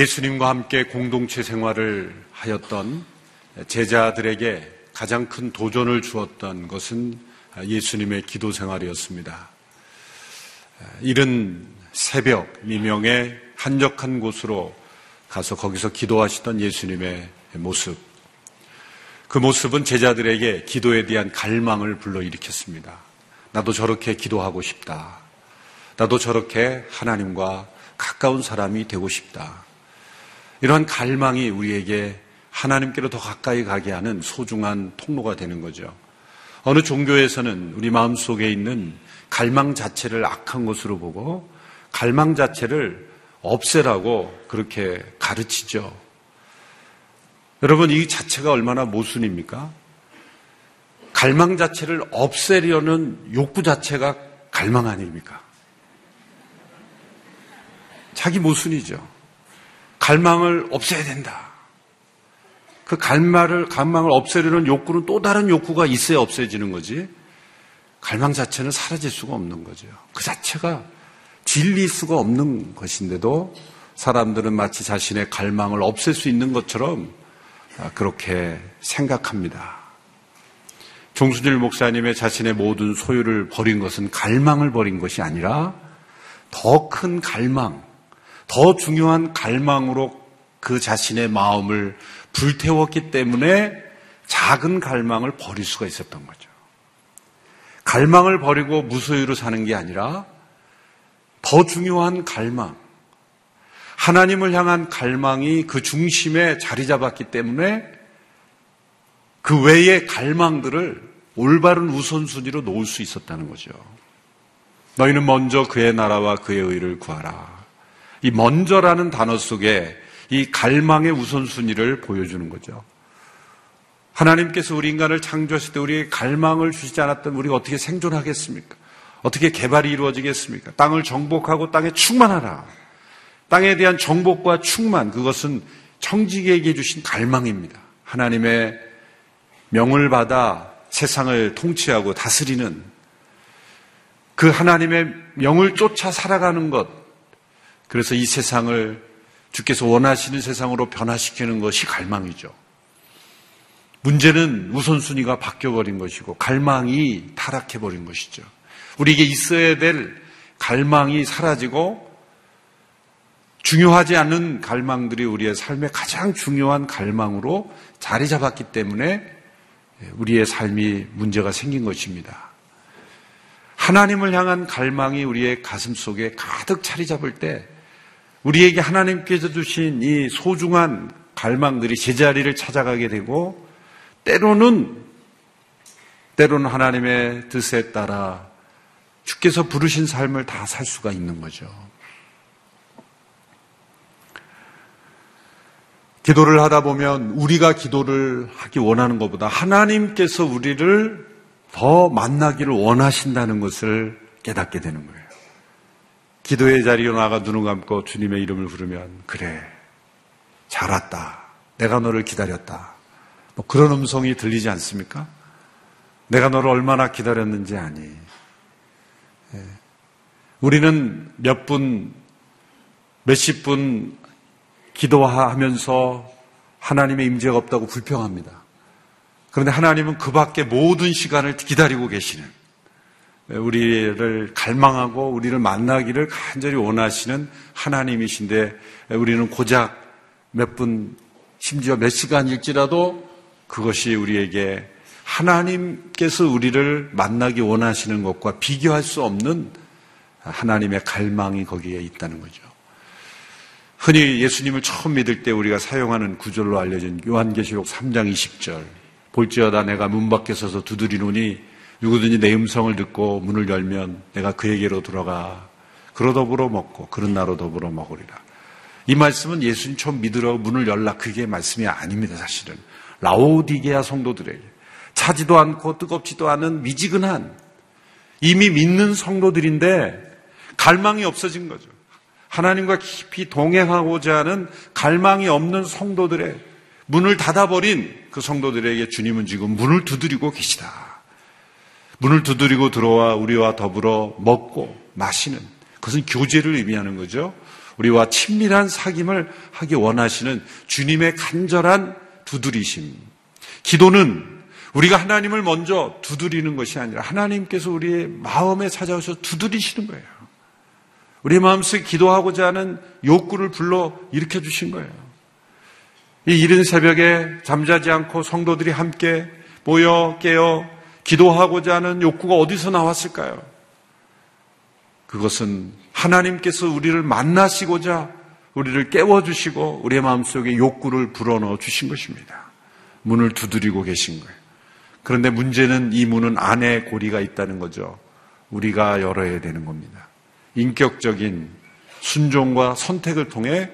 예수님과 함께 공동체 생활을 하였던 제자들에게 가장 큰 도전을 주었던 것은 예수님의 기도 생활이었습니다. 이른 새벽 미명에 한적한 곳으로 가서 거기서 기도하시던 예수님의 모습. 그 모습은 제자들에게 기도에 대한 갈망을 불러일으켰습니다. 나도 저렇게 기도하고 싶다. 나도 저렇게 하나님과 가까운 사람이 되고 싶다. 이러한 갈망이 우리에게 하나님께로 더 가까이 가게 하는 소중한 통로가 되는 거죠. 어느 종교에서는 우리 마음 속에 있는 갈망 자체를 악한 것으로 보고 갈망 자체를 없애라고 그렇게 가르치죠. 여러분, 이 자체가 얼마나 모순입니까? 갈망 자체를 없애려는 욕구 자체가 갈망 아닙니까? 자기 모순이죠. 갈망을 없애야 된다. 그 갈망을, 갈망을 없애려는 욕구는 또 다른 욕구가 있어야 없애지는 거지. 갈망 자체는 사라질 수가 없는 거죠. 그 자체가 진리일 수가 없는 것인데도 사람들은 마치 자신의 갈망을 없앨 수 있는 것처럼 그렇게 생각합니다. 종수질 목사님의 자신의 모든 소유를 버린 것은 갈망을 버린 것이 아니라 더 큰 갈망, 더 중요한 갈망으로 그 자신의 마음을 불태웠기 때문에 작은 갈망을 버릴 수가 있었던 거죠. 갈망을 버리고 무소유로 사는 게 아니라 더 중요한 갈망, 하나님을 향한 갈망이 그 중심에 자리 잡았기 때문에 그 외의 갈망들을 올바른 우선순위로 놓을 수 있었다는 거죠. 너희는 먼저 그의 나라와 그의 의를 구하라. 이 먼저라는 단어 속에 이 갈망의 우선순위를 보여주는 거죠. 하나님께서 우리 인간을 창조하실 때 우리의 갈망을 주시지 않았던 우리가 어떻게 생존하겠습니까? 어떻게 개발이 이루어지겠습니까? 땅을 정복하고 땅에 충만하라. 땅에 대한 정복과 충만, 그것은 청지기에게 주신 갈망입니다. 하나님의 명을 받아 세상을 통치하고 다스리는 그 하나님의 명을 쫓아 살아가는 것, 그래서 이 세상을 주께서 원하시는 세상으로 변화시키는 것이 갈망이죠. 문제는 우선순위가 바뀌어버린 것이고 갈망이 타락해버린 것이죠. 우리에게 있어야 될 갈망이 사라지고 중요하지 않은 갈망들이 우리의 삶의 가장 중요한 갈망으로 자리 잡았기 때문에 우리의 삶이 문제가 생긴 것입니다. 하나님을 향한 갈망이 우리의 가슴 속에 가득 자리 잡을 때 우리에게 하나님께서 주신 이 소중한 갈망들이 제자리를 찾아가게 되고 때로는 때로는 하나님의 뜻에 따라 주께서 부르신 삶을 다 살 수가 있는 거죠. 기도를 하다 보면 우리가 기도를 하기 원하는 것보다 하나님께서 우리를 더 만나기를 원하신다는 것을 깨닫게 되는 거예요. 기도의 자리로 나가 눈을 감고 주님의 이름을 부르면 그래 잘 왔다. 내가 너를 기다렸다. 뭐 그런 음성이 들리지 않습니까? 내가 너를 얼마나 기다렸는지 아니. 예. 우리는 몇 분, 몇십 분 기도하면서 하나님의 임재가 없다고 불평합니다. 그런데 하나님은 그 밖에 모든 시간을 기다리고 계시는 우리를 갈망하고 우리를 만나기를 간절히 원하시는 하나님이신데 우리는 고작 몇 분, 심지어 몇 시간일지라도 그것이 우리에게 하나님께서 우리를 만나기 원하시는 것과 비교할 수 없는 하나님의 갈망이 거기에 있다는 거죠. 흔히 예수님을 처음 믿을 때 우리가 사용하는 구절로 알려진 요한계시록 3장 20절. 볼지어다 내가 문 밖에 서서 두드리노니 누구든지 내 음성을 듣고 문을 열면 내가 그에게로 들어가 그로 더불어 먹고 그런 나로 더불어 먹으리라. 이 말씀은 예수님 처음 믿으라고 문을 열라 그게 말씀이 아닙니다 사실은. 라오디게아 성도들에게 차지도 않고 뜨겁지도 않은 미지근한 이미 믿는 성도들인데 갈망이 없어진 거죠. 하나님과 깊이 동행하고자 하는 갈망이 없는 성도들의 문을 닫아버린 그 성도들에게 주님은 지금 문을 두드리고 계시다. 문을 두드리고 들어와 우리와 더불어 먹고 마시는 그것은 교제를 의미하는 거죠. 우리와 친밀한 사귐을 하기 원하시는 주님의 간절한 두드리심. 기도는 우리가 하나님을 먼저 두드리는 것이 아니라 하나님께서 우리의 마음에 찾아오셔 두드리시는 거예요. 우리 마음속에 기도하고자 하는 욕구를 불러 일으켜 주신 거예요. 이 이른 새벽에 잠자지 않고 성도들이 함께 모여 깨어 기도하고자 하는 욕구가 어디서 나왔을까요? 그것은 하나님께서 우리를 만나시고자 우리를 깨워주시고 우리의 마음속에 욕구를 불어넣어 주신 것입니다. 문을 두드리고 계신 거예요. 그런데 문제는 이 문은 안에 고리가 있다는 거죠. 우리가 열어야 되는 겁니다. 인격적인 순종과 선택을 통해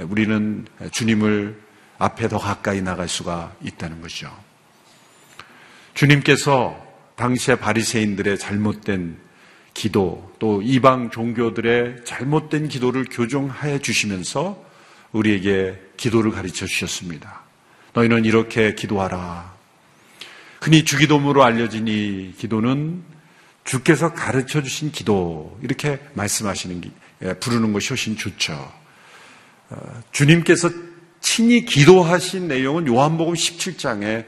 우리는 주님을 앞에 더 가까이 나갈 수가 있다는 것이죠. 주님께서 당시의 바리새인들의 잘못된 기도 또 이방 종교들의 잘못된 기도를 교정하여 주시면서 우리에게 기도를 가르쳐 주셨습니다. 너희는 이렇게 기도하라. 흔히 주기도문으로 알려진 이 기도는 주께서 가르쳐 주신 기도 이렇게 말씀하시는 예, 부르는 것이 훨씬 좋죠. 어, 주님께서 친히 기도하신 내용은 요한복음 17장에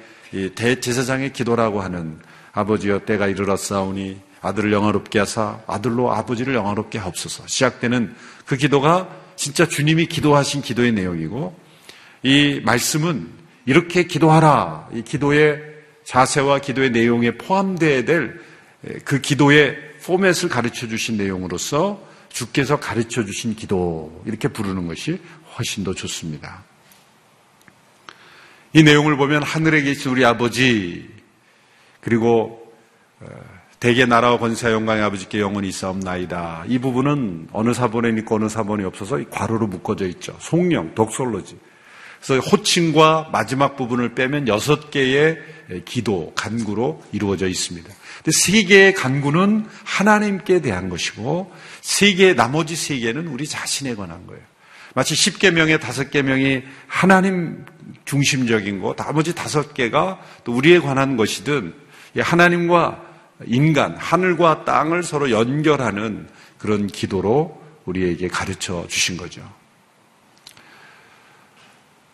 대제사장의 기도라고 하는 아버지여 때가 이르렀사오니 아들을 영화롭게 하사 아들로 아버지를 영화롭게 하옵소서 시작되는 그 기도가 진짜 주님이 기도하신 기도의 내용이고 이 말씀은 이렇게 기도하라 이 기도의 자세와 기도의 내용에 포함되어야 될 그 기도의 포맷을 가르쳐 주신 내용으로서 주께서 가르쳐 주신 기도 이렇게 부르는 것이 훨씬 더 좋습니다. 이 내용을 보면 하늘에 계신 우리 아버지 그리고 어, 대개 나라와 권세 영광의 아버지께 영원히 있사옵나이다. 이 부분은 어느 사본에 있고 어느 사본이 없어서 괄호로 묶어져 있죠. 송령, 독솔로지. 그래서 호칭과 마지막 부분을 빼면 여섯 개의 기도, 간구로 이루어져 있습니다. 세 개의 간구는 하나님께 대한 것이고 세 개, 나머지 세 개는 우리 자신에 관한 거예요. 마치 10개명의 다섯 개명이 하나님 중심적인 거, 나머지 다섯 개가 또 우리에 관한 것이든 하나님과 인간, 하늘과 땅을 서로 연결하는 그런 기도로 우리에게 가르쳐 주신 거죠.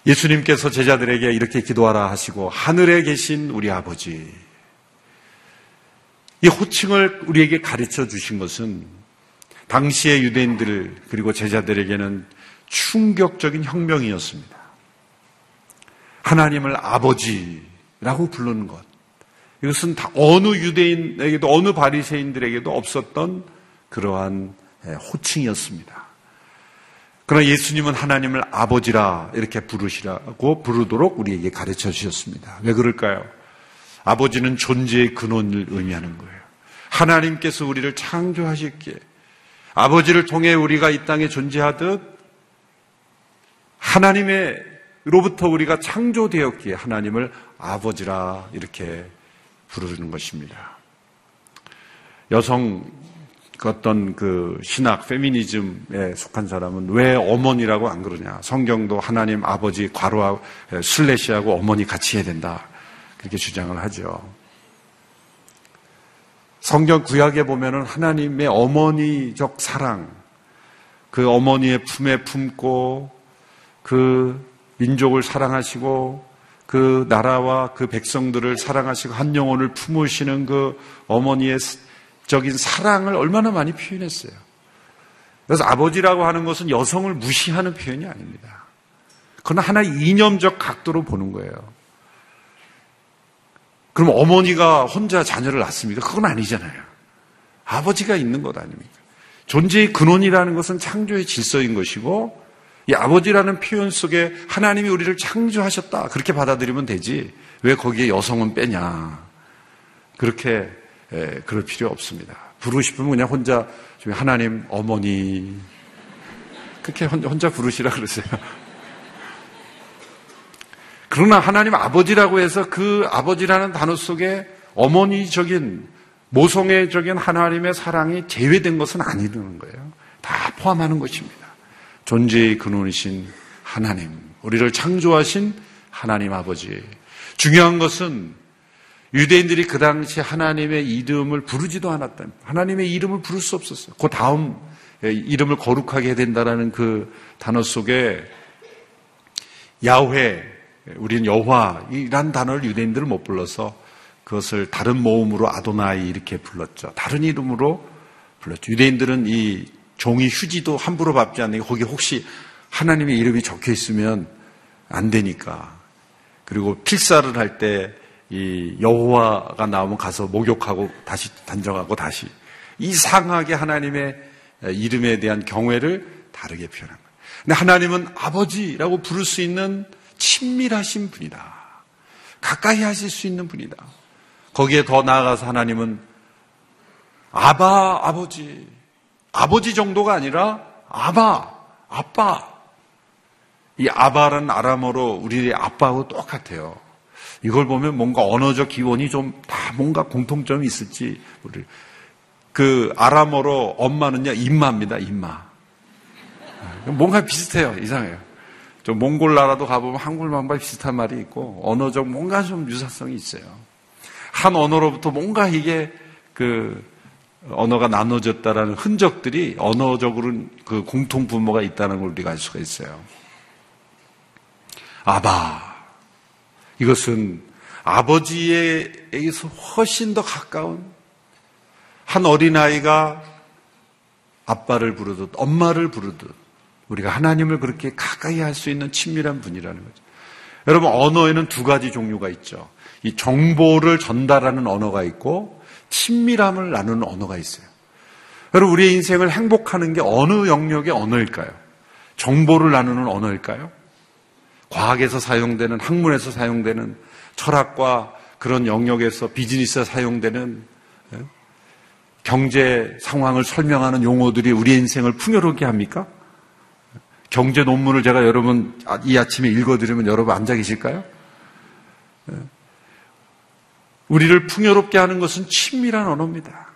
예수님께서 제자들에게 이렇게 기도하라 하시고 하늘에 계신 우리 아버지 이 호칭을 우리에게 가르쳐 주신 것은 당시의 유대인들 그리고 제자들에게는 충격적인 혁명이었습니다. 하나님을 아버지라고 부르는 것. 이것은 다 어느 유대인에게도 어느 바리새인들에게도 없었던 그러한 호칭이었습니다. 그러나 예수님은 하나님을 아버지라 이렇게 부르시라고 부르도록 우리에게 가르쳐 주셨습니다. 왜 그럴까요? 아버지는 존재의 근원을 의미하는 거예요. 하나님께서 우리를 창조하셨기에 아버지를 통해 우리가 이 땅에 존재하듯 하나님의 로부터 우리가 창조되었기에 하나님을 아버지라 이렇게 부르는 것입니다. 여성 그 어떤 그 신학, 페미니즘에 속한 사람은 왜 어머니라고 안 그러냐. 성경도 하나님 아버지 과로하고 슬래시하고 어머니 같이 해야 된다. 그렇게 주장을 하죠. 성경 구약에 보면은 하나님의 어머니적 사랑, 그 어머니의 품에 품고 그 민족을 사랑하시고 그 나라와 그 백성들을 사랑하시고 한 영혼을 품으시는 그 어머니의 적인 사랑을 얼마나 많이 표현했어요. 그래서 아버지라고 하는 것은 여성을 무시하는 표현이 아닙니다. 그건 하나의 이념적 각도로 보는 거예요. 그럼 어머니가 혼자 자녀를 낳습니까? 그건 아니잖아요. 아버지가 있는 것 아닙니까? 존재의 근원이라는 것은 창조의 질서인 것이고 이 아버지라는 표현 속에 하나님이 우리를 창조하셨다. 그렇게 받아들이면 되지. 왜 거기에 여성은 빼냐. 그렇게 예, 그럴 필요 없습니다. 부르고 싶으면 그냥 혼자 하나님 어머니 그렇게 혼자 부르시라 그러세요. 그러나 하나님 아버지라고 해서 그 아버지라는 단어 속에 어머니적인 모성애적인 하나님의 사랑이 제외된 것은 아니라는 거예요. 다 포함하는 것입니다. 존재의 근원이신 하나님, 우리를 창조하신 하나님 아버지. 중요한 것은 유대인들이 그 당시 하나님의 이름을 부르지도 않았다. 하나님의 이름을 부를 수 없었어요. 그 다음 이름을 거룩하게 해야 된다라는 그 단어 속에 야훼, 우리는 여호와이란 단어를 유대인들은 못 불러서 그것을 다른 모음으로 아도나이 이렇게 불렀죠. 다른 이름으로 불렀죠. 유대인들은 이 종이 휴지도 함부로 밟지 않는 게 거기 혹시 하나님의 이름이 적혀 있으면 안 되니까. 그리고 필사를 할 때 이 여호와가 나오면 가서 목욕하고 다시 단정하고 다시 이상하게 하나님의 이름에 대한 경외를 다르게 표현한 거예요. 근데 하나님은 아버지라고 부를 수 있는 친밀하신 분이다. 가까이 하실 수 있는 분이다. 거기에 더 나아가서 하나님은 아바 아버지 아버지 정도가 아니라 아바 아빠 이 아바라는 아람어로 우리의 아빠하고 똑같아요. 이걸 보면 뭔가 언어적 기원이 좀 다 뭔가 공통점이 있을지 우리 그 아람어로 엄마는요 임마입니다 임마. 뭔가 비슷해요 이상해요. 좀 몽골 나라도 가보면 한글만과 비슷한 말이 있고 언어적 뭔가 좀 유사성이 있어요. 한 언어로부터 뭔가 이게 그 언어가 나눠졌다라는 흔적들이 언어적으로는 그 공통 분모가 있다는 걸 우리가 알 수가 있어요. 아바. 이것은 아버지에게서 훨씬 더 가까운 한 어린아이가 아빠를 부르듯 엄마를 부르듯 우리가 하나님을 그렇게 가까이 할 수 있는 친밀한 분이라는 거죠. 여러분, 언어에는 두 가지 종류가 있죠. 이 정보를 전달하는 언어가 있고 친밀함을 나누는 언어가 있어요. 여러분, 우리의 인생을 행복하는 게 어느 영역의 언어일까요? 정보를 나누는 언어일까요? 과학에서 사용되는, 학문에서 사용되는, 철학과 그런 영역에서 비즈니스에 사용되는 예? 경제 상황을 설명하는 용어들이 우리의 인생을 풍요롭게 합니까? 경제 논문을 제가 여러분 이 아침에 읽어드리면 여러분 앉아 계실까요? 예. 우리를 풍요롭게 하는 것은 친밀한 언어입니다.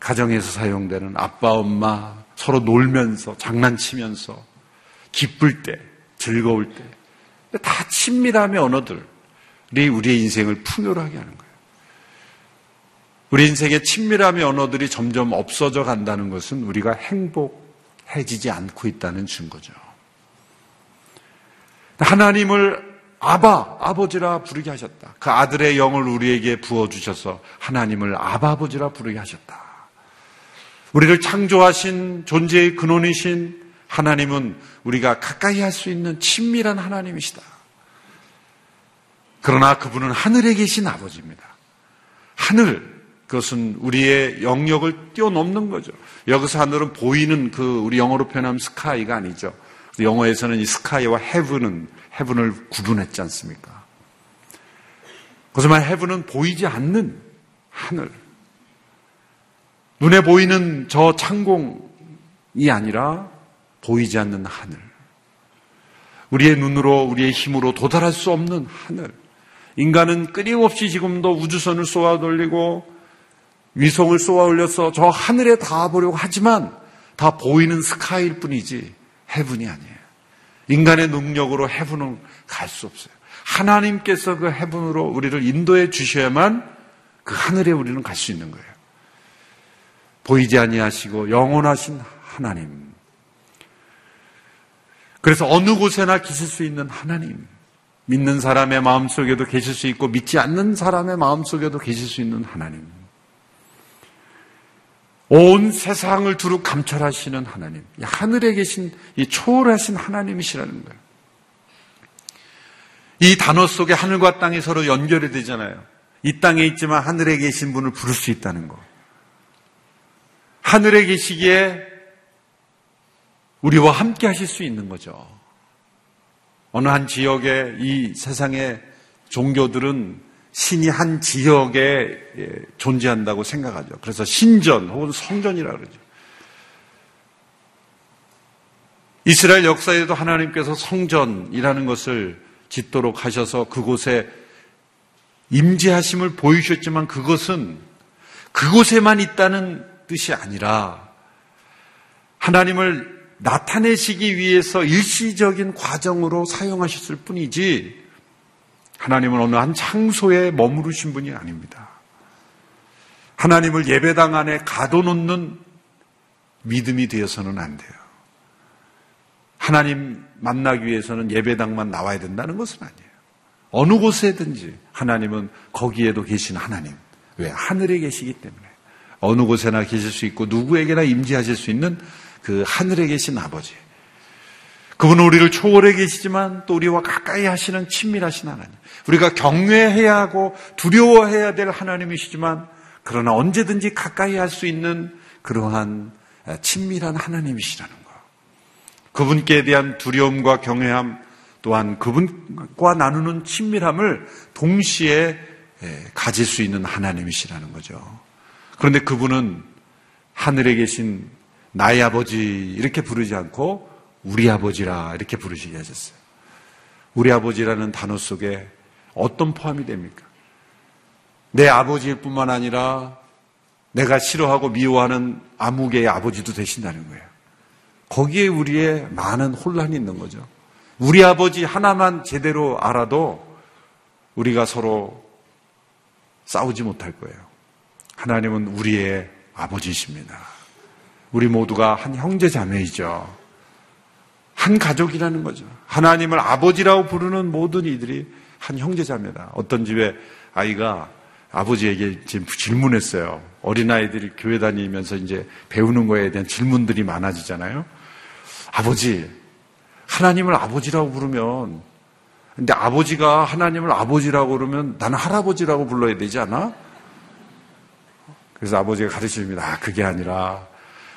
가정에서 사용되는 아빠, 엄마 서로 놀면서 장난치면서 기쁠 때, 즐거울 때 다 친밀함의 언어들이 우리의 인생을 풍요하게 하는 거예요. 우리 인생의 친밀함의 언어들이 점점 없어져 간다는 것은 우리가 행복해지지 않고 있다는 증거죠. 하나님을 아바, 아버지라 부르게 하셨다. 그 아들의 영을 우리에게 부어주셔서 하나님을 아바, 아버지라 부르게 하셨다. 우리를 창조하신 존재의 근원이신 하나님은 우리가 가까이 할 수 있는 친밀한 하나님이시다. 그러나 그분은 하늘에 계신 아버지입니다. 하늘, 그것은 우리의 영역을 뛰어넘는 거죠. 여기서 하늘은 보이는 그 우리 영어로 표현하면 스카이가 아니죠. 영어에서는 이 스카이와 헤븐은 헤븐을 구분했지 않습니까? 그것만 헤븐은 보이지 않는 하늘. 눈에 보이는 저 창공이 아니라 보이지 않는 하늘. 우리의 눈으로, 우리의 힘으로 도달할 수 없는 하늘. 인간은 끊임없이 지금도 우주선을 쏘아 돌리고 위성을 쏘아 올려서 저 하늘에 닿아보려고 하지만 다 보이는 스카이일 뿐이지 헤븐이 아니에요. 인간의 능력으로 해분은 갈 수 없어요. 하나님께서 그 해분으로 우리를 인도해 주셔야만 그 하늘에 우리는 갈 수 있는 거예요. 보이지 아니하시고 영원하신 하나님. 그래서 어느 곳에나 계실 수 있는 하나님. 믿는 사람의 마음속에도 계실 수 있고 믿지 않는 사람의 마음속에도 계실 수 있는 하나님. 온 세상을 두루 감찰하시는 하나님, 하늘에 계신 이 초월하신 하나님이시라는 거예요. 이 단어 속에 하늘과 땅이 서로 연결이 되잖아요. 이 땅에 있지만 하늘에 계신 분을 부를 수 있다는 거. 하늘에 계시기에 우리와 함께 하실 수 있는 거죠. 어느 한 지역에 이 세상의 종교들은 신이 한 지역에 예, 존재한다고 생각하죠. 그래서 신전 혹은 성전이라 그러죠. 이스라엘 역사에도 하나님께서 성전이라는 것을 짓도록 하셔서 그곳에 임재하심을 보이셨지만 그것은 그곳에만 있다는 뜻이 아니라 하나님을 나타내시기 위해서 일시적인 과정으로 사용하셨을 뿐이지 하나님은 어느 한 창소에 머무르신 분이 아닙니다. 하나님을 예배당 안에 가둬놓는 믿음이 되어서는 안 돼요. 하나님 만나기 위해서는 예배당만 나와야 된다는 것은 아니에요. 어느 곳에든지 하나님은 거기에도 계신 하나님. 왜? 하늘에 계시기 때문에. 어느 곳에나 계실 수 있고 누구에게나 임재하실 수 있는 그 하늘에 계신 아버지. 그분은 우리를 초월해 계시지만 또 우리와 가까이 하시는 친밀하신 하나님. 우리가 경외해야 하고 두려워해야 될 하나님이시지만 그러나 언제든지 가까이 할 수 있는 그러한 친밀한 하나님이시라는 것. 그분께 대한 두려움과 경외함 또한 그분과 나누는 친밀함을 동시에 가질 수 있는 하나님이시라는 거죠. 그런데 그분은 하늘에 계신 나의 아버지 이렇게 부르지 않고 우리 아버지라 이렇게 부르시게 하셨어요. 우리 아버지라는 단어 속에 어떤 포함이 됩니까? 내 아버지일 뿐만 아니라 내가 싫어하고 미워하는 아무개의 아버지도 되신다는 거예요. 거기에 우리의 많은 혼란이 있는 거죠. 우리 아버지 하나만 제대로 알아도 우리가 서로 싸우지 못할 거예요. 하나님은 우리의 아버지십니다. 우리 모두가 한 형제 자매이죠. 한 가족이라는 거죠. 하나님을 아버지라고 부르는 모든 이들이 한 형제 자매다. 어떤 집에 아이가 아버지에게 지금 질문했어요. 어린아이들이 교회 다니면서 이제 배우는 거에 대한 질문들이 많아지잖아요. 아버지, 하나님을 아버지라고 부르면, 근데 아버지가 하나님을 아버지라고 그러면 나는 할아버지라고 불러야 되지 않아? 그래서 아버지가 가르치십니다. 아, 그게 아니라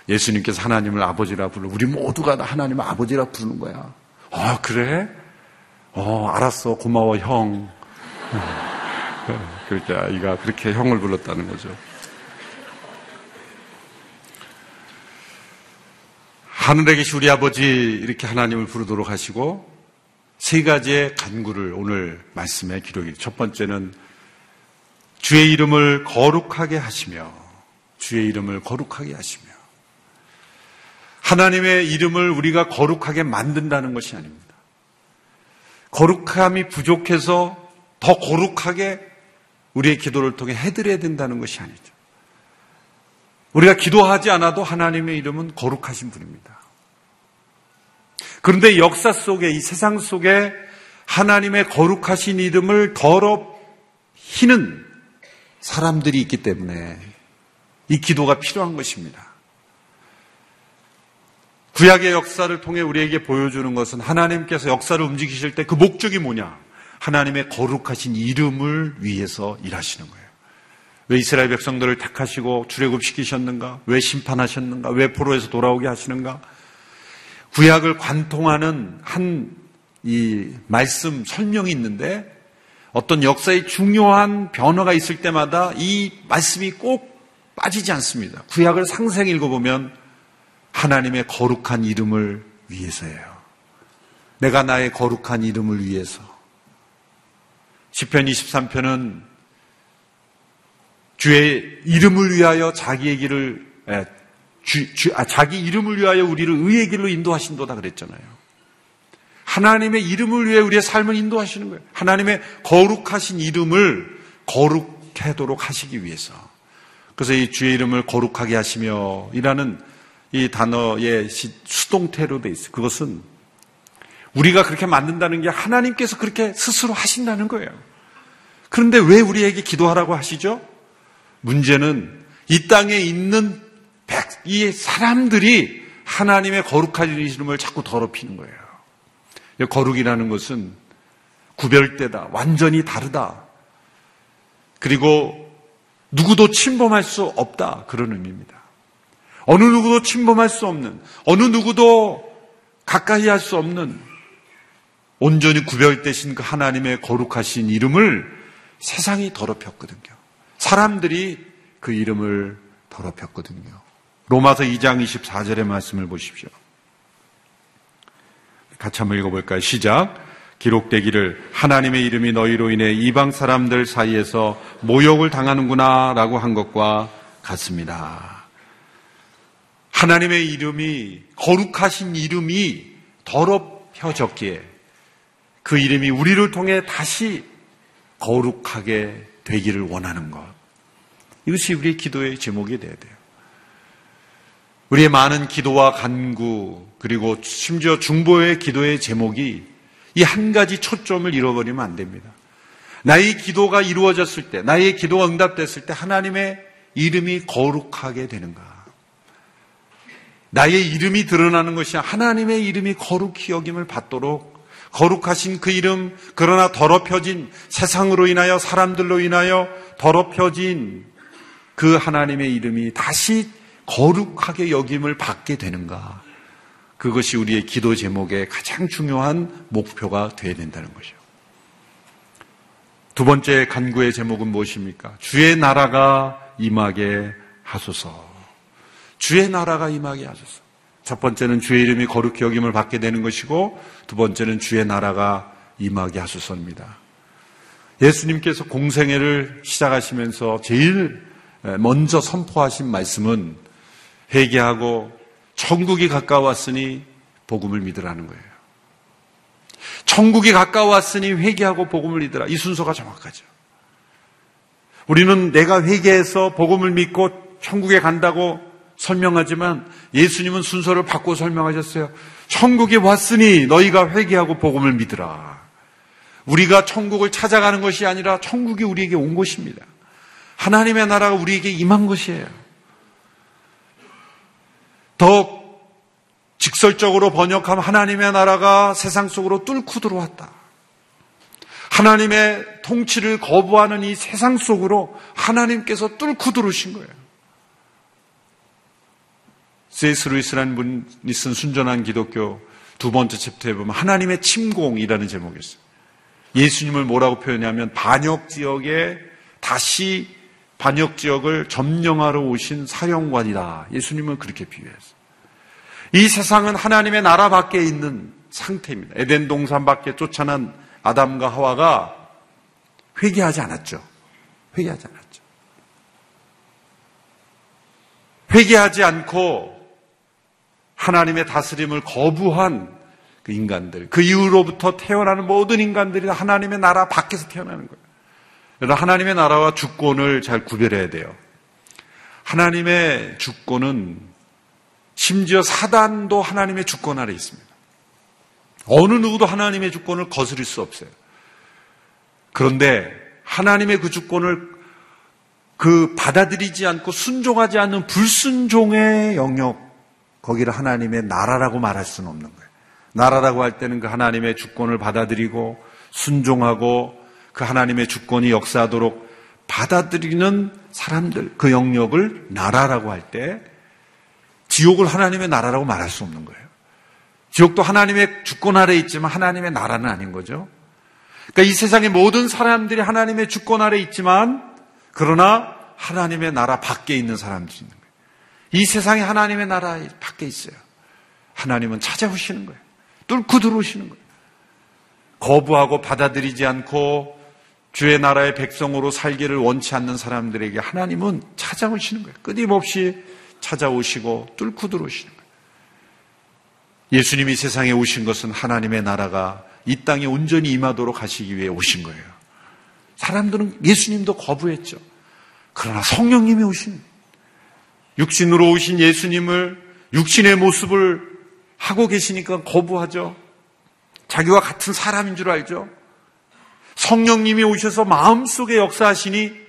예수님께서 하나님을 아버지라 부르 우리 모두가 하나님을 아버지라 부르는 거야. 아, 그래? 어, 알았어. 고마워, 형. 그렇게 아이가 그렇게 형을 불렀다는 거죠. 하늘에 계신 우리 아버지 이렇게 하나님을 부르도록 하시고 세 가지의 간구를 오늘 말씀에 기록이 첫 번째는 주의 이름을 거룩하게 하시며 주의 이름을 거룩하게 하시며 하나님의 이름을 우리가 거룩하게 만든다는 것이 아닙니다. 거룩함이 부족해서 더 거룩하게 우리의 기도를 통해 해드려야 된다는 것이 아니죠. 우리가 기도하지 않아도 하나님의 이름은 거룩하신 분입니다. 그런데 역사 속에, 이 세상 속에 하나님의 거룩하신 이름을 더럽히는 사람들이 있기 때문에 이 기도가 필요한 것입니다. 구약의 역사를 통해 우리에게 보여주는 것은 하나님께서 역사를 움직이실 때 그 목적이 뭐냐? 하나님의 거룩하신 이름을 위해서 일하시는 거예요. 왜 이스라엘 백성들을 택하시고 출애굽시키셨는가? 왜 심판하셨는가? 왜 포로에서 돌아오게 하시는가? 구약을 관통하는 한 이 말씀 설명이 있는데 어떤 역사의 중요한 변화가 있을 때마다 이 말씀이 꼭 빠지지 않습니다. 구약을 상생 읽어보면 하나님의 거룩한 이름을 위해서예요. 내가 나의 거룩한 이름을 위해서. 10편 23편은 주의 이름을 위하여 자기의 길을 주, 주, 아, 자기 이름을 위하여 우리를 의의 길로 인도하신도다 그랬잖아요. 하나님의 이름을 위해 우리의 삶을 인도하시는 거예요. 하나님의 거룩하신 이름을 거룩하도록 하시기 위해서. 그래서 이 주의 이름을 거룩하게 하시며 이라는 이 단어의 수동태로 돼 있어요. 그것은 우리가 그렇게 만든다는 게 하나님께서 그렇게 스스로 하신다는 거예요. 그런데 왜 우리에게 기도하라고 하시죠? 문제는 이 땅에 있는 백, 이 사람들이 하나님의 거룩한 이름을 자꾸 더럽히는 거예요. 거룩이라는 것은 구별되다, 완전히 다르다. 그리고 누구도 침범할 수 없다. 그런 의미입니다. 어느 누구도 침범할 수 없는, 어느 누구도 가까이 할 수 없는 온전히 구별되신 그 하나님의 거룩하신 이름을 세상이 더럽혔거든요. 사람들이 그 이름을 더럽혔거든요. 로마서 2장 24절의 말씀을 보십시오. 같이 한번 읽어볼까요? 시작. 기록되기를 하나님의 이름이 너희로 인해 이방 사람들 사이에서 모욕을 당하는구나 라고 한 것과 같습니다. 하나님의 이름이 거룩하신 이름이 더럽혀졌기에 그 이름이 우리를 통해 다시 거룩하게 되기를 원하는 것. 이것이 우리의 기도의 제목이 되어야 돼요. 우리의 많은 기도와 간구 그리고 심지어 중보의 기도의 제목이 이 한 가지 초점을 잃어버리면 안 됩니다. 나의 기도가 이루어졌을 때, 나의 기도가 응답됐을 때 하나님의 이름이 거룩하게 되는가? 나의 이름이 드러나는 것이 하나님의 이름이 거룩히 여김을 받도록 거룩하신 그 이름, 그러나 더럽혀진 세상으로 인하여 사람들로 인하여 더럽혀진 그 하나님의 이름이 다시 거룩하게 여김을 받게 되는가? 그것이 우리의 기도 제목의 가장 중요한 목표가 되어야 된다는 것이요. 두 번째 간구의 제목은 무엇입니까? 주의 나라가 임하게 하소서. 주의 나라가 임하게 하소서. 첫 번째는 주의 이름이 거룩히 여김을 받게 되는 것이고 두 번째는 주의 나라가 임하게 하소서입니다. 예수님께서 공생애를 시작하시면서 제일 먼저 선포하신 말씀은 회개하고 천국이 가까웠으니 복음을 믿으라는 거예요. 천국이 가까웠으니 회개하고 복음을 믿으라. 이 순서가 정확하죠. 우리는 내가 회개해서 복음을 믿고 천국에 간다고 설명하지만 예수님은 순서를 바꿔 설명하셨어요. 천국에 왔으니 너희가 회개하고 복음을 믿으라. 우리가 천국을 찾아가는 것이 아니라 천국이 우리에게 온 것입니다. 하나님의 나라가 우리에게 임한 것이에요. 더 직설적으로 번역하면 하나님의 나라가 세상 속으로 뚫고 들어왔다. 하나님의 통치를 거부하는 이 세상 속으로 하나님께서 뚫고 들어오신 거예요. 세이스 루이스라는 분이 쓴 순전한 기독교 두 번째 챕터에 보면 하나님의 침공이라는 제목이 있어요. 예수님을 뭐라고 표현하면 반역 지역에 다시 반역 지역을 점령하러 오신 사령관이다. 예수님은 그렇게 비유했어요. 이 세상은 하나님의 나라 밖에 있는 상태입니다. 에덴 동산 밖에 쫓아난 아담과 하와가 회개하지 않았죠. 회개하지 않았죠. 회개하지 않고 하나님의 다스림을 거부한 그 인간들, 그 이후로부터 태어나는 모든 인간들이 하나님의 나라 밖에서 태어나는 거예요. 그래서 하나님의 나라와 주권을 잘 구별해야 돼요. 하나님의 주권은 심지어 사단도 하나님의 주권 아래 있습니다. 어느 누구도 하나님의 주권을 거스릴 수 없어요. 그런데 하나님의 그 주권을 그 받아들이지 않고 순종하지 않는 불순종의 영역, 거기를 하나님의 나라라고 말할 수는 없는 거예요. 나라라고 할 때는 그 하나님의 주권을 받아들이고 순종하고 그 하나님의 주권이 역사하도록 받아들이는 사람들, 그 영역을 나라라고 할 때 지옥을 하나님의 나라라고 말할 수 없는 거예요. 지옥도 하나님의 주권 아래 있지만 하나님의 나라는 아닌 거죠. 그러니까 이 세상의 모든 사람들이 하나님의 주권 아래 있지만 그러나 하나님의 나라 밖에 있는 사람들이 있는 거예요. 이 세상에 하나님의 나라 밖에 있어요. 하나님은 찾아오시는 거예요. 뚫고 들어오시는 거예요. 거부하고 받아들이지 않고 주의 나라의 백성으로 살기를 원치 않는 사람들에게 하나님은 찾아오시는 거예요. 끊임없이 찾아오시고 뚫고 들어오시는 거예요. 예수님이 세상에 오신 것은 하나님의 나라가 이 땅에 온전히 임하도록 하시기 위해 오신 거예요. 사람들은 예수님도 거부했죠. 그러나 성령님이 오신 육신으로 오신 예수님을 육신의 모습을 하고 계시니까 거부하죠. 자기와 같은 사람인 줄 알죠. 성령님이 오셔서 마음속에 역사하시니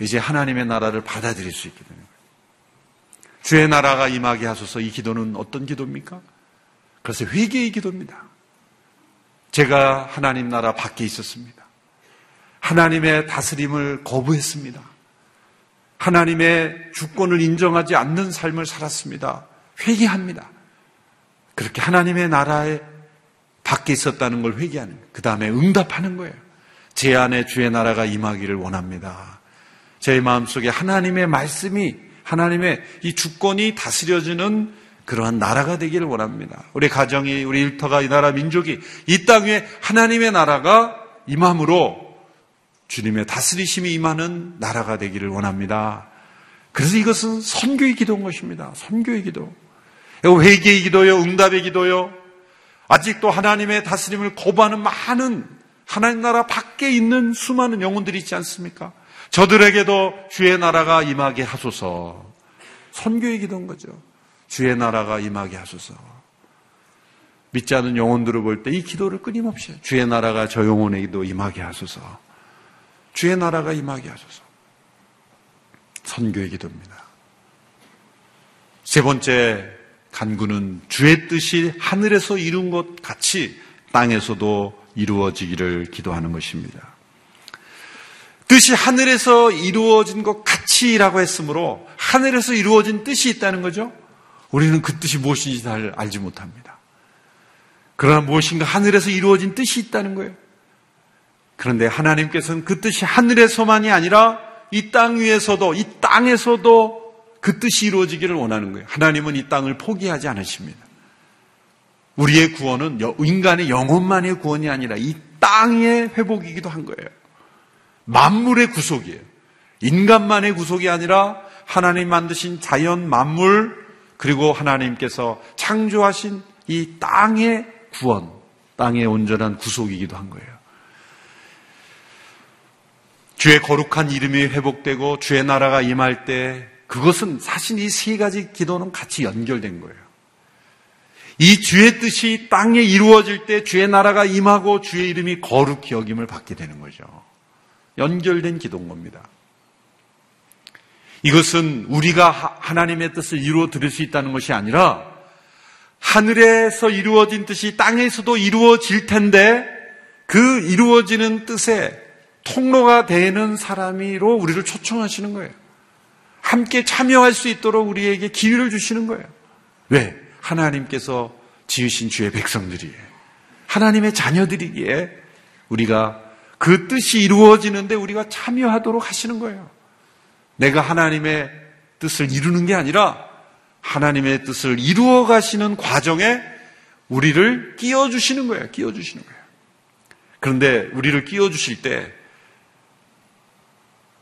이제 하나님의 나라를 받아들일 수 있게 되는 거예요. 주의 나라가 임하게 하소서 이 기도는 어떤 기도입니까? 그래서 회개의 기도입니다. 제가 하나님 나라 밖에 있었습니다. 하나님의 다스림을 거부했습니다. 하나님의 주권을 인정하지 않는 삶을 살았습니다. 회개합니다. 그렇게 하나님의 나라에 밖에 있었다는 걸 회개하는. 그 다음에 응답하는 거예요. 제 안에 주의 나라가 임하기를 원합니다. 제 마음속에 하나님의 말씀이 하나님의 이 주권이 다스려지는 그러한 나라가 되기를 원합니다. 우리 가정이, 우리 일터가, 이 나라 민족이 이땅 위에 하나님의 나라가 임함으로 주님의 다스리심이 임하는 나라가 되기를 원합니다. 그래서 이것은 선교의 기도인 것입니다. 선교의 기도. 회개의 기도요, 응답의 기도요. 아직도 하나님의 다스림을 거부하는 많은 하나님 나라 밖에 있는 수많은 영혼들이 있지 않습니까? 저들에게도 주의 나라가 임하게 하소서. 선교의 기도인 거죠. 주의 나라가 임하게 하소서. 믿지 않는 영혼들을 볼 때 이 기도를 끊임없이 주의 나라가 저 영혼에게도 임하게 하소서. 주의 나라가 임하게 하소서. 선교의 기도입니다. 세 번째 간구는 주의 뜻이 하늘에서 이룬 것 같이 땅에서도 이루어지기를 기도하는 것입니다. 뜻이 하늘에서 이루어진 것 같이라고 했으므로 하늘에서 이루어진 뜻이 있다는 거죠. 우리는 그 뜻이 무엇인지 잘 알지 못합니다. 그러나 무엇인가 하늘에서 이루어진 뜻이 있다는 거예요. 그런데 하나님께서는 그 뜻이 하늘에서만이 아니라 이 땅 위에서도 이 땅에서도 그 뜻이 이루어지기를 원하는 거예요. 하나님은 이 땅을 포기하지 않으십니다. 우리의 구원은 인간의 영혼만의 구원이 아니라 이 땅의 회복이기도 한 거예요. 만물의 구속이에요. 인간만의 구속이 아니라 하나님 만드신 자연 만물 그리고 하나님께서 창조하신 이 땅의 구원, 땅의 온전한 구속이기도 한 거예요. 주의 거룩한 이름이 회복되고 주의 나라가 임할 때 그것은 사실 이 세 가지 기도는 같이 연결된 거예요. 이 주의 뜻이 땅에 이루어질 때 주의 나라가 임하고 주의 이름이 거룩히 여김을 받게 되는 거죠. 연결된 기도인 겁니다. 이것은 우리가 하나님의 뜻을 이루어 드릴 수 있다는 것이 아니라 하늘에서 이루어진 뜻이 땅에서도 이루어질 텐데 그 이루어지는 뜻에 통로가 되는 사람이로 우리를 초청하시는 거예요. 함께 참여할 수 있도록 우리에게 기회를 주시는 거예요. 왜? 하나님께서 지으신 주의 백성들이에 하나님의 자녀들이기에 우리가 그 뜻이 이루어지는데 우리가 참여하도록 하시는 거예요. 내가 하나님의 뜻을 이루는 게 아니라 하나님의 뜻을 이루어 가시는 과정에 우리를 끼워 주시는 거예요. 끼워 주시는 거예요. 그런데 우리를 끼워 주실 때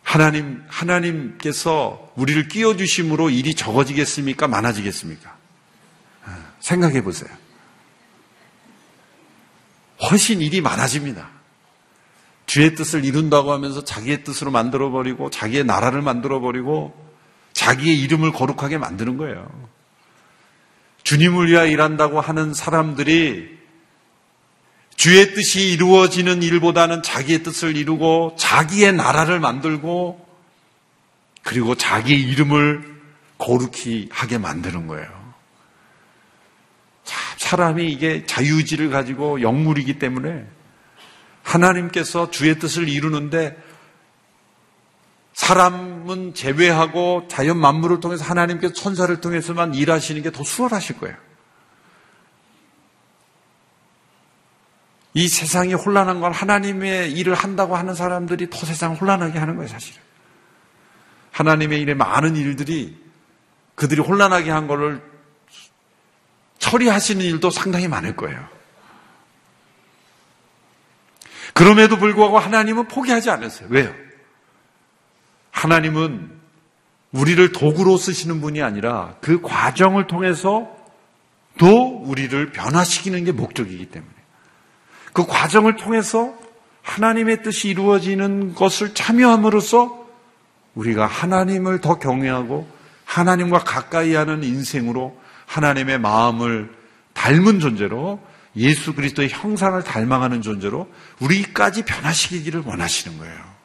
하나님, 하나님께서 우리를 끼워주심으로 일이 적어지겠습니까? 많아지겠습니까? 아, 생각해 보세요. 훨씬 일이 많아집니다. 주의 뜻을 이룬다고 하면서 자기의 뜻으로 만들어버리고 자기의 나라를 만들어버리고 자기의 이름을 거룩하게 만드는 거예요. 주님을 위하여 일한다고 하는 사람들이 주의 뜻이 이루어지는 일보다는 자기의 뜻을 이루고 자기의 나라를 만들고 그리고 자기의 이름을 거룩히 하게 만드는 거예요. 사람이 이게 자유의지를 가지고 영물이기 때문에 하나님께서 주의 뜻을 이루는데 사람은 제외하고 자연 만물을 통해서 하나님께서 천사를 통해서만 일하시는 게 더 수월하실 거예요. 이 세상이 혼란한 건 하나님의 일을 한다고 하는 사람들이 더 세상을 혼란하게 하는 거예요, 사실은. 하나님의 일에 많은 일들이 그들이 혼란하게 한 거를 처리하시는 일도 상당히 많을 거예요. 그럼에도 불구하고 하나님은 포기하지 않았어요. 왜요? 하나님은 우리를 도구로 쓰시는 분이 아니라 그 과정을 통해서 또 우리를 변화시키는 게 목적이기 때문에. 그 과정을 통해서 하나님의 뜻이 이루어지는 것을 참여함으로써 우리가 하나님을 더 경외하고 하나님과 가까이 하는 인생으로 하나님의 마음을 닮은 존재로 예수 그리스도의 형상을 닮아가는 존재로 우리까지 변화시키기를 원하시는 거예요.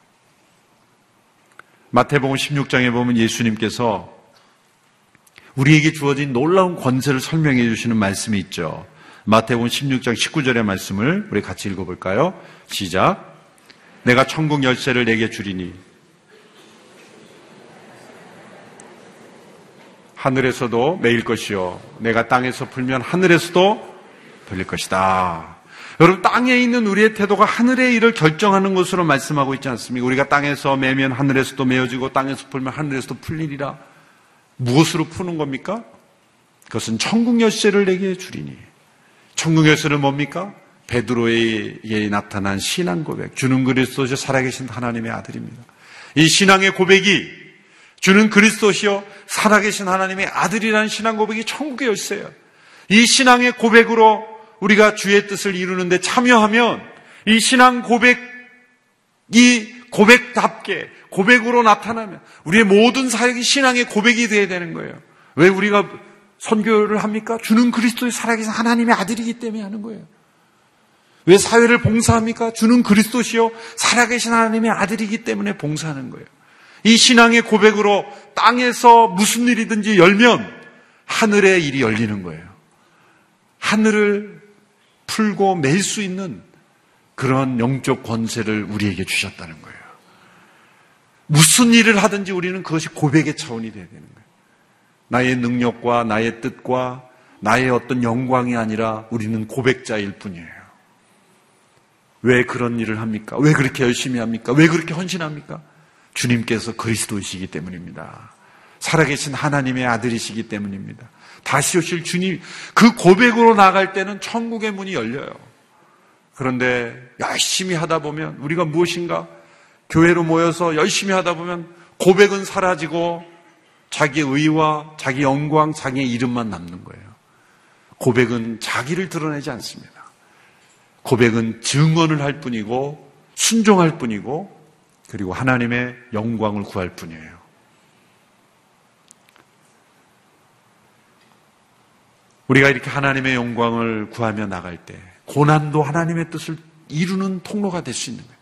마태복음 16장에 보면 예수님께서 우리에게 주어진 놀라운 권세를 설명해 주시는 말씀이 있죠. 마태복음 16장 19절의 말씀을 우리 같이 읽어볼까요? 시작. 내가 천국 열쇠를 내게 주리니 하늘에서도 매일 것이요 내가 땅에서 풀면 하늘에서도 풀릴 것이다. 여러분 땅에 있는 우리의 태도가 하늘의 일을 결정하는 것으로 말씀하고 있지 않습니까? 우리가 땅에서 매면 하늘에서도 매어지고 땅에서 풀면 하늘에서도 풀리리라. 무엇으로 푸는 겁니까? 그것은 천국 열쇠를 내게 주리니 천국에서는 뭡니까? 베드로에게 나타난 신앙 고백. 주는 그리스도시 살아계신 하나님의 아들입니다. 이 신앙의 고백이 주는 그리스도시요 살아계신 하나님의 아들이라는 신앙 고백이 천국의 열쇠예요. 이 신앙의 고백으로 우리가 주의 뜻을 이루는데 참여하면 이 신앙 고백이 고백답게 고백으로 나타나면 우리의 모든 사역이 신앙의 고백이 되어야 되는 거예요. 왜 우리가 선교를 합니까? 주는 그리스도의 살아계신 하나님의 아들이기 때문에 하는 거예요. 왜 사회를 봉사합니까? 주는 그리스도시요 살아계신 하나님의 아들이기 때문에 봉사하는 거예요. 이 신앙의 고백으로 땅에서 무슨 일이든지 열면 하늘의 일이 열리는 거예요. 하늘을 풀고 맬 수 있는 그런 영적 권세를 우리에게 주셨다는 거예요. 무슨 일을 하든지 우리는 그것이 고백의 차원이 되어야 되는 거예요. 나의 능력과 나의 뜻과 나의 어떤 영광이 아니라 우리는 고백자일 뿐이에요. 왜 그런 일을 합니까? 왜 그렇게 열심히 합니까? 왜 그렇게 헌신합니까? 주님께서 그리스도이시기 때문입니다. 살아계신 하나님의 아들이시기 때문입니다. 다시 오실 주님, 그 고백으로 나갈 때는 천국의 문이 열려요. 그런데 열심히 하다 보면 우리가 무엇인가 교회로 모여서 열심히 하다 보면 고백은 사라지고 자기 의와 자기 영광, 자기의 이름만 남는 거예요. 고백은 자기를 드러내지 않습니다. 고백은 증언을 할 뿐이고 순종할 뿐이고 그리고 하나님의 영광을 구할 뿐이에요. 우리가 이렇게 하나님의 영광을 구하며 나갈 때 고난도 하나님의 뜻을 이루는 통로가 될 수 있는 거예요.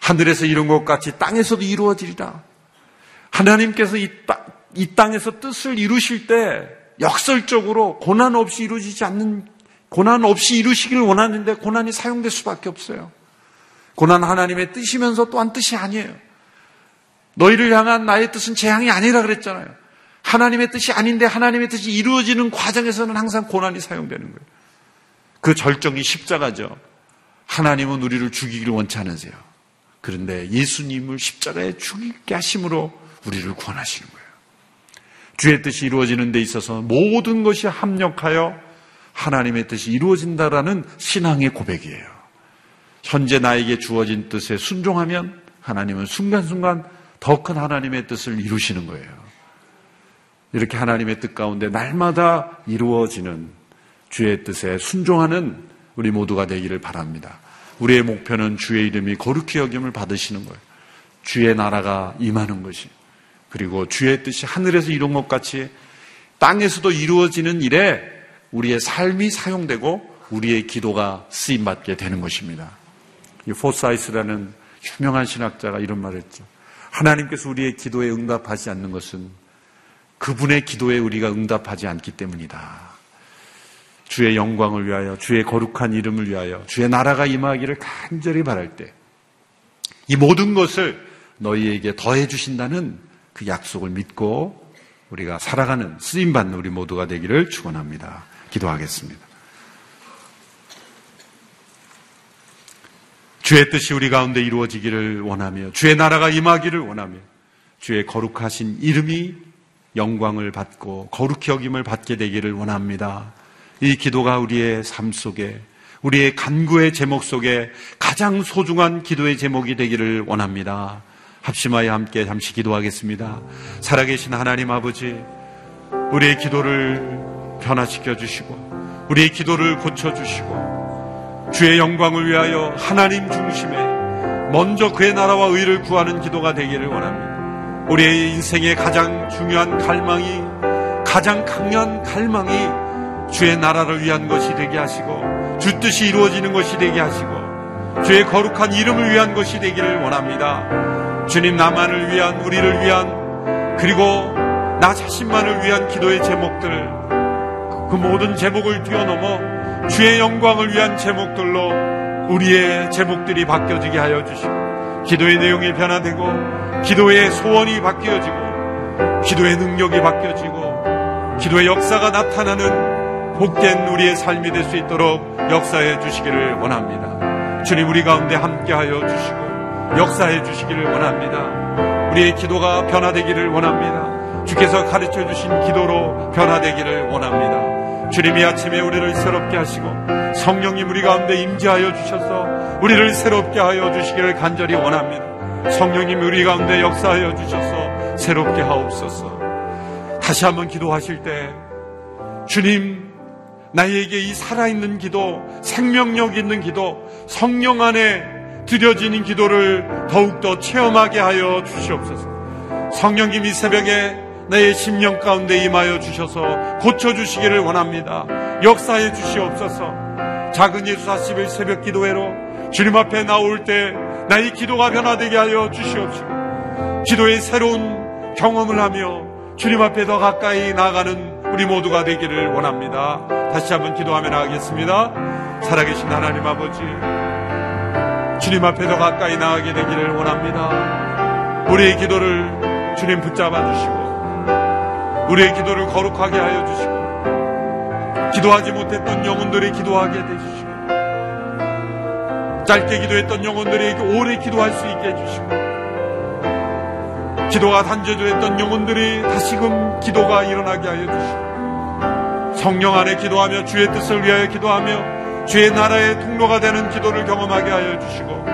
하늘에서 이룬 것 같이 땅에서도 이루어지리라. 하나님께서 이, 땅, 이 땅에서 뜻을 이루실 때 역설적으로 고난 없이 이루어지지 않는 고난 없이 이루시기를 원하는데 고난이 사용될 수밖에 없어요. 고난 하나님의 뜻이면서 또한 뜻이 아니에요. 너희를 향한 나의 뜻은 재앙이 아니라 그랬잖아요. 하나님의 뜻이 아닌데 하나님의 뜻이 이루어지는 과정에서는 항상 고난이 사용되는 거예요. 그 절정이 십자가죠. 하나님은 우리를 죽이기를 원치 않으세요. 그런데 예수님을 십자가에 죽이게 하심으로 우리를 구원하시는 거예요. 주의 뜻이 이루어지는 데 있어서 모든 것이 합력하여 하나님의 뜻이 이루어진다라는 신앙의 고백이에요. 현재 나에게 주어진 뜻에 순종하면 하나님은 순간순간 더 큰 하나님의 뜻을 이루시는 거예요. 이렇게 하나님의 뜻 가운데 날마다 이루어지는 주의 뜻에 순종하는 우리 모두가 되기를 바랍니다. 우리의 목표는 주의 이름이 거룩히 여김을 받으시는 거예요. 주의 나라가 임하는 것이. 그리고 주의 뜻이 하늘에서 이룬 것 같이 땅에서도 이루어지는 일에 우리의 삶이 사용되고 우리의 기도가 쓰임받게 되는 것입니다. 이 포사이스라는 유명한 신학자가 이런 말을 했죠. 하나님께서 우리의 기도에 응답하지 않는 것은 그분의 기도에 우리가 응답하지 않기 때문이다. 주의 영광을 위하여, 주의 거룩한 이름을 위하여, 주의 나라가 임하기를 간절히 바랄 때, 이 모든 것을 너희에게 더해 주신다는 그 약속을 믿고 우리가 살아가는 쓰임 받는 우리 모두가 되기를 축원합니다. 기도하겠습니다. 주의 뜻이 우리 가운데 이루어지기를 원하며 주의 나라가 임하기를 원하며 주의 거룩하신 이름이 영광을 받고 거룩히 여김을 받게 되기를 원합니다. 이 기도가 우리의 삶 속에 우리의 간구의 제목 속에 가장 소중한 기도의 제목이 되기를 원합니다. 합심하여 함께 잠시 기도하겠습니다. 살아계신 하나님 아버지, 우리의 기도를 변화시켜 주시고, 우리의 기도를 고쳐 주시고, 주의 영광을 위하여 하나님 중심에 먼저 그의 나라와 의를 구하는 기도가 되기를 원합니다. 우리의 인생의 가장 중요한 갈망이, 가장 강한 갈망이 주의 나라를 위한 것이 되게 하시고 주 뜻이 이루어지는 것이 되게 하시고 주의 거룩한 이름을 위한 것이 되기를 원합니다. 주님 나만을 위한 우리를 위한 그리고 나 자신만을 위한 기도의 제목들 그 모든 제목을 뛰어넘어 주의 영광을 위한 제목들로 우리의 제목들이 바뀌어지게 하여 주시고 기도의 내용이 변화되고 기도의 소원이 바뀌어지고 기도의 능력이 바뀌어지고 기도의 역사가 나타나는 복된 우리의 삶이 될 수 있도록 역사해 주시기를 원합니다. 주님 우리 가운데 함께하여 주시고 역사해 주시기를 원합니다. 우리의 기도가 변화되기를 원합니다. 주께서 가르쳐 주신 기도로 변화되기를 원합니다. 주님이 아침에 우리를 새롭게 하시고 성령님 우리 가운데 임재하여 주셔서 우리를 새롭게 하여 주시기를 간절히 원합니다. 성령님 우리 가운데 역사하여 주셔서 새롭게 하옵소서. 다시 한번 기도하실 때 주님 나에게 이 살아있는 기도, 생명력 있는 기도, 성령 안에 드려지는 기도를 더욱더 체험하게 하여 주시옵소서. 성령님 이 새벽에 나의 심령 가운데 임하여 주셔서 고쳐주시기를 원합니다. 역사해 주시옵소서. 작은 예수 40일 새벽 기도회로 주님 앞에 나올 때 나의 기도가 변화되게 하여 주시옵시고 기도의 새로운 경험을 하며 주님 앞에 더 가까이 나아가는 우리 모두가 되기를 원합니다. 다시 한번 기도하며 나가겠습니다. 살아계신 하나님 아버지 주님 앞에 더 가까이 나가게 되기를 원합니다. 우리의 기도를 주님 붙잡아 주시고 우리의 기도를 거룩하게 하여 주시고 기도하지 못했던 영혼들이 기도하게 해주시고 짧게 기도했던 영혼들이 오래 기도할 수 있게 해주시고 기도가 단절됐던 영혼들이 다시금 기도가 일어나게 하여 주시고 성령 안에 기도하며 주의 뜻을 위하여 기도하며 주의 나라의 통로가 되는 기도를 경험하게 하여 주시고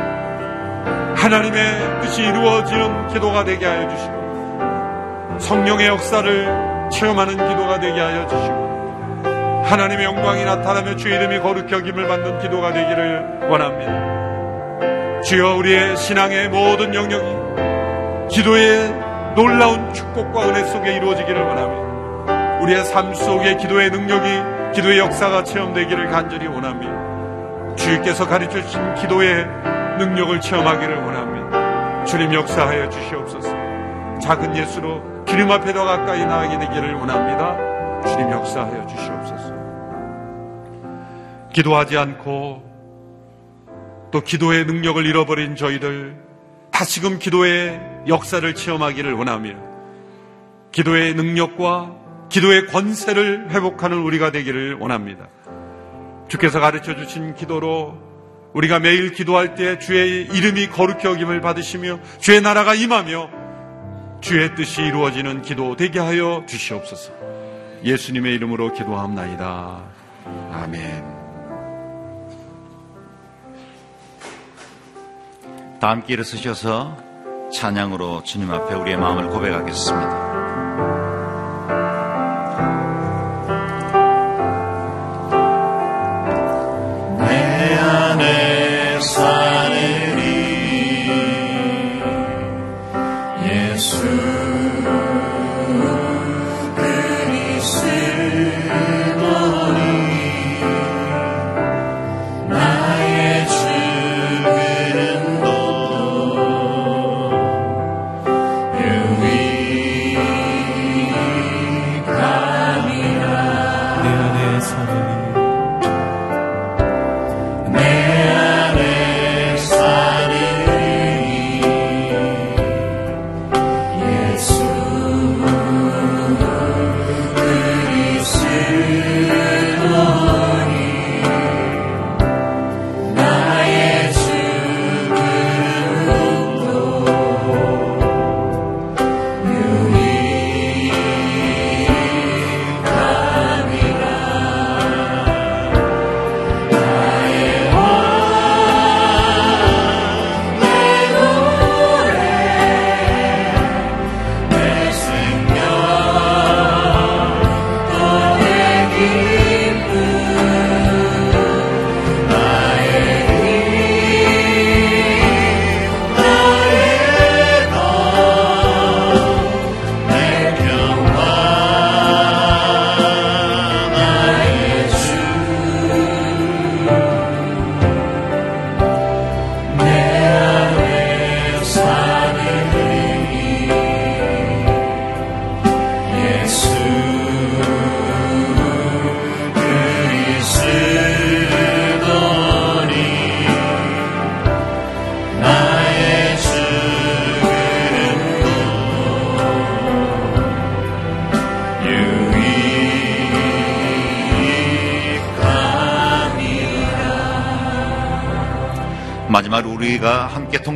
하나님의 뜻이 이루어지는 기도가 되게 하여 주시고 성령의 역사를 체험하는 기도가 되게 하여 주시고 하나님의 영광이 나타나며 주의 이름이 거룩히 여김을 받는 기도가 되기를 원합니다. 주여 우리의 신앙의 모든 영역이 기도의 놀라운 축복과 은혜 속에 이루어지기를 원합니다. 우리의 삶 속에 기도의 능력이 기도의 역사가 체험되기를 간절히 원합니다. 주님께서 가르쳐 주신 기도의 능력을 체험하기를 원합니다. 주님 역사하여 주시옵소서. 작은 예수로 주님 앞에 더 가까이 나가게 되기를 원합니다. 주님 역사하여 주시옵소서. 기도하지 않고 또 기도의 능력을 잃어버린 저희들 다시금 기도의 역사를 체험하기를 원하며 기도의 능력과 기도의 권세를 회복하는 우리가 되기를 원합니다. 주께서 가르쳐 주신 기도로 우리가 매일 기도할 때 주의 이름이 거룩히 여김을 받으시며 주의 나라가 임하며 주의 뜻이 이루어지는 기도 되게 하여 주시옵소서. 예수님의 이름으로 기도합나이다. 아멘. 다 함께 일어서셔서 찬양으로 주님 앞에 우리의 마음을 고백하겠습니다.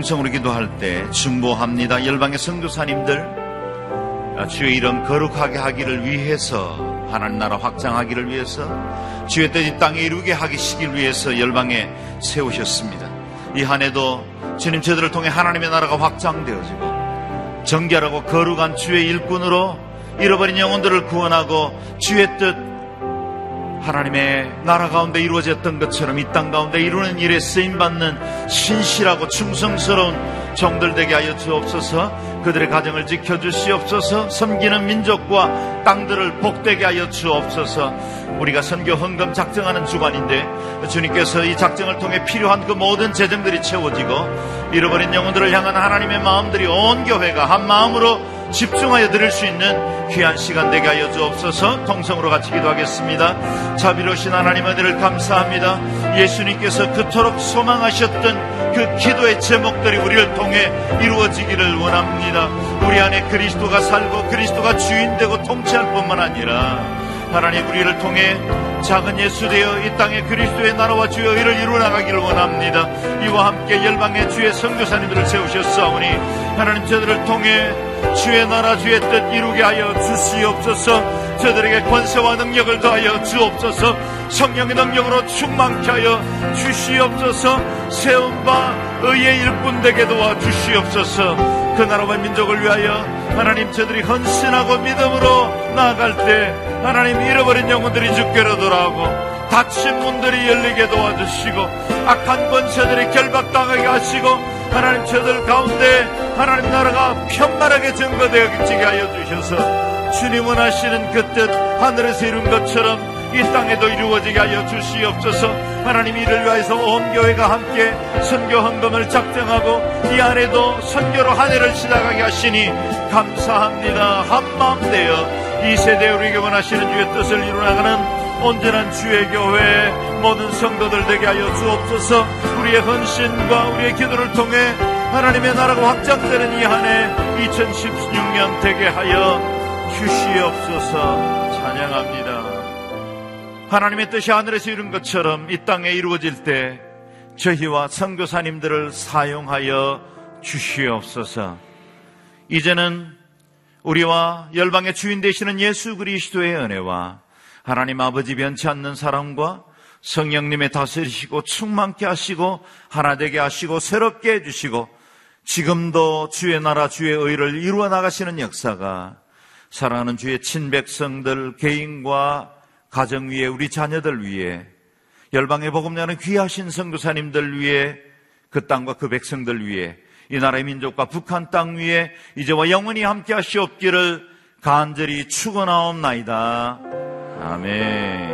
통성으로 기도할 때 중보합니다. 열방의 성도사님들 주의 이름 거룩하게 하기를 위해서 하나님 나라 확장하기를 위해서 주의 뜻이 땅에 이루게 하기시길 위해서 열방에 세우셨습니다. 이 한 해도 주님 저들을 통해 하나님의 나라가 확장되어지고 정결하고 거룩한 주의 일꾼으로 잃어버린 영혼들을 구원하고 주의 뜻 하나님의 나라 가운데 이루어졌던 것처럼 이 땅 가운데 이루는 일에 쓰임 받는 신실하고 충성스러운 정들 되게 하여 주옵소서. 그들의 가정을 지켜 주시옵소서. 섬기는 민족과 땅들을 복되게 하여 주옵소서. 우리가 선교 헌금 작정하는 주관인데 주님께서 이 작정을 통해 필요한 그 모든 재정들이 채워지고 잃어버린 영혼들을 향한 하나님의 마음들이 온 교회가 한 마음으로 집중하여 드릴 수 있는 귀한 시간 되게 하여 주옵소서 통성으로 같이 기도하겠습니다. 자비로우신 하나님 은혜를 감사합니다. 예수님께서 그토록 소망하셨던 그 기도의 제목들이 우리를 통해 이루어지기를 원합니다. 우리 안에 그리스도가 살고 그리스도가 주인되고 통치할 뿐만 아니라 하나님 우리를 통해 작은 예수 되어 이 땅에 그리스도의 나라와 주의 의를 이루어 나가기를 원합니다. 이와 함께 열방의 주의 성교사님들을 세우셨사오니 하나님 저들을 통해 주의 나라 주의 뜻 이루게 하여 주시옵소서. 저들에게 권세와 능력을 더하여 주옵소서. 성령의 능력으로 충만케 하여 주시옵소서. 세운 바 의의 일꾼 되게 도와 주시옵소서. 그 나라와 민족을 위하여 하나님 저들이 헌신하고 믿음으로 나아갈 때 하나님 잃어버린 영혼들이 주께로 돌아오고 닫힌 문들이 열리게 도와주시고 악한 권세들이 결박당하게 하시고 하나님 저들 가운데 하나님 나라가 편만하게 증거되어지게 하여 주셔서 주님 원하시는 그 뜻 하늘에서 이룬 것처럼 이 땅에도 이루어지게 하여 주시옵소서. 하나님 이를 위하여서 온 교회가 함께 선교 헌금을 작정하고 이 안에도 선교로 한 해를 시작하게 하시니 감사합니다. 한마음 되어 이 세대 우리에게 원하시는 주의 뜻을 이루나가는 온전한 주의 교회 모든 성도들 되게 하여 주옵소서. 우리의 헌신과 우리의 기도를 통해 하나님의 나라가 확장되는 이 한 해 2016년 되게 하여 주시옵소서. 찬양합니다. 하나님의 뜻이 하늘에서 이룬 것처럼 이 땅에 이루어질 때 저희와 선교사님들을 사용하여 주시옵소서. 이제는 우리와 열방의 주인 되시는 예수 그리스도의 은혜와 하나님 아버지 변치 않는 사랑과 성령님의 다스리시고 충만케 하시고 하나 되게 하시고 새롭게 해주시고 지금도 주의 나라 주의 의를 이루어 나가시는 역사가 사랑하는 주의 친백성들 개인과 가정 위에 우리 자녀들 위에 열방의 복음자는 귀하신 성도사님들 위에 그 땅과 그 백성들 위에 이 나라의 민족과 북한 땅 위에 이제와 영원히 함께 하시옵기를 간절히 축원하옵나이다. 아멘.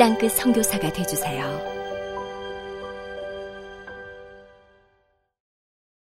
땅끝 성교사가 되주세요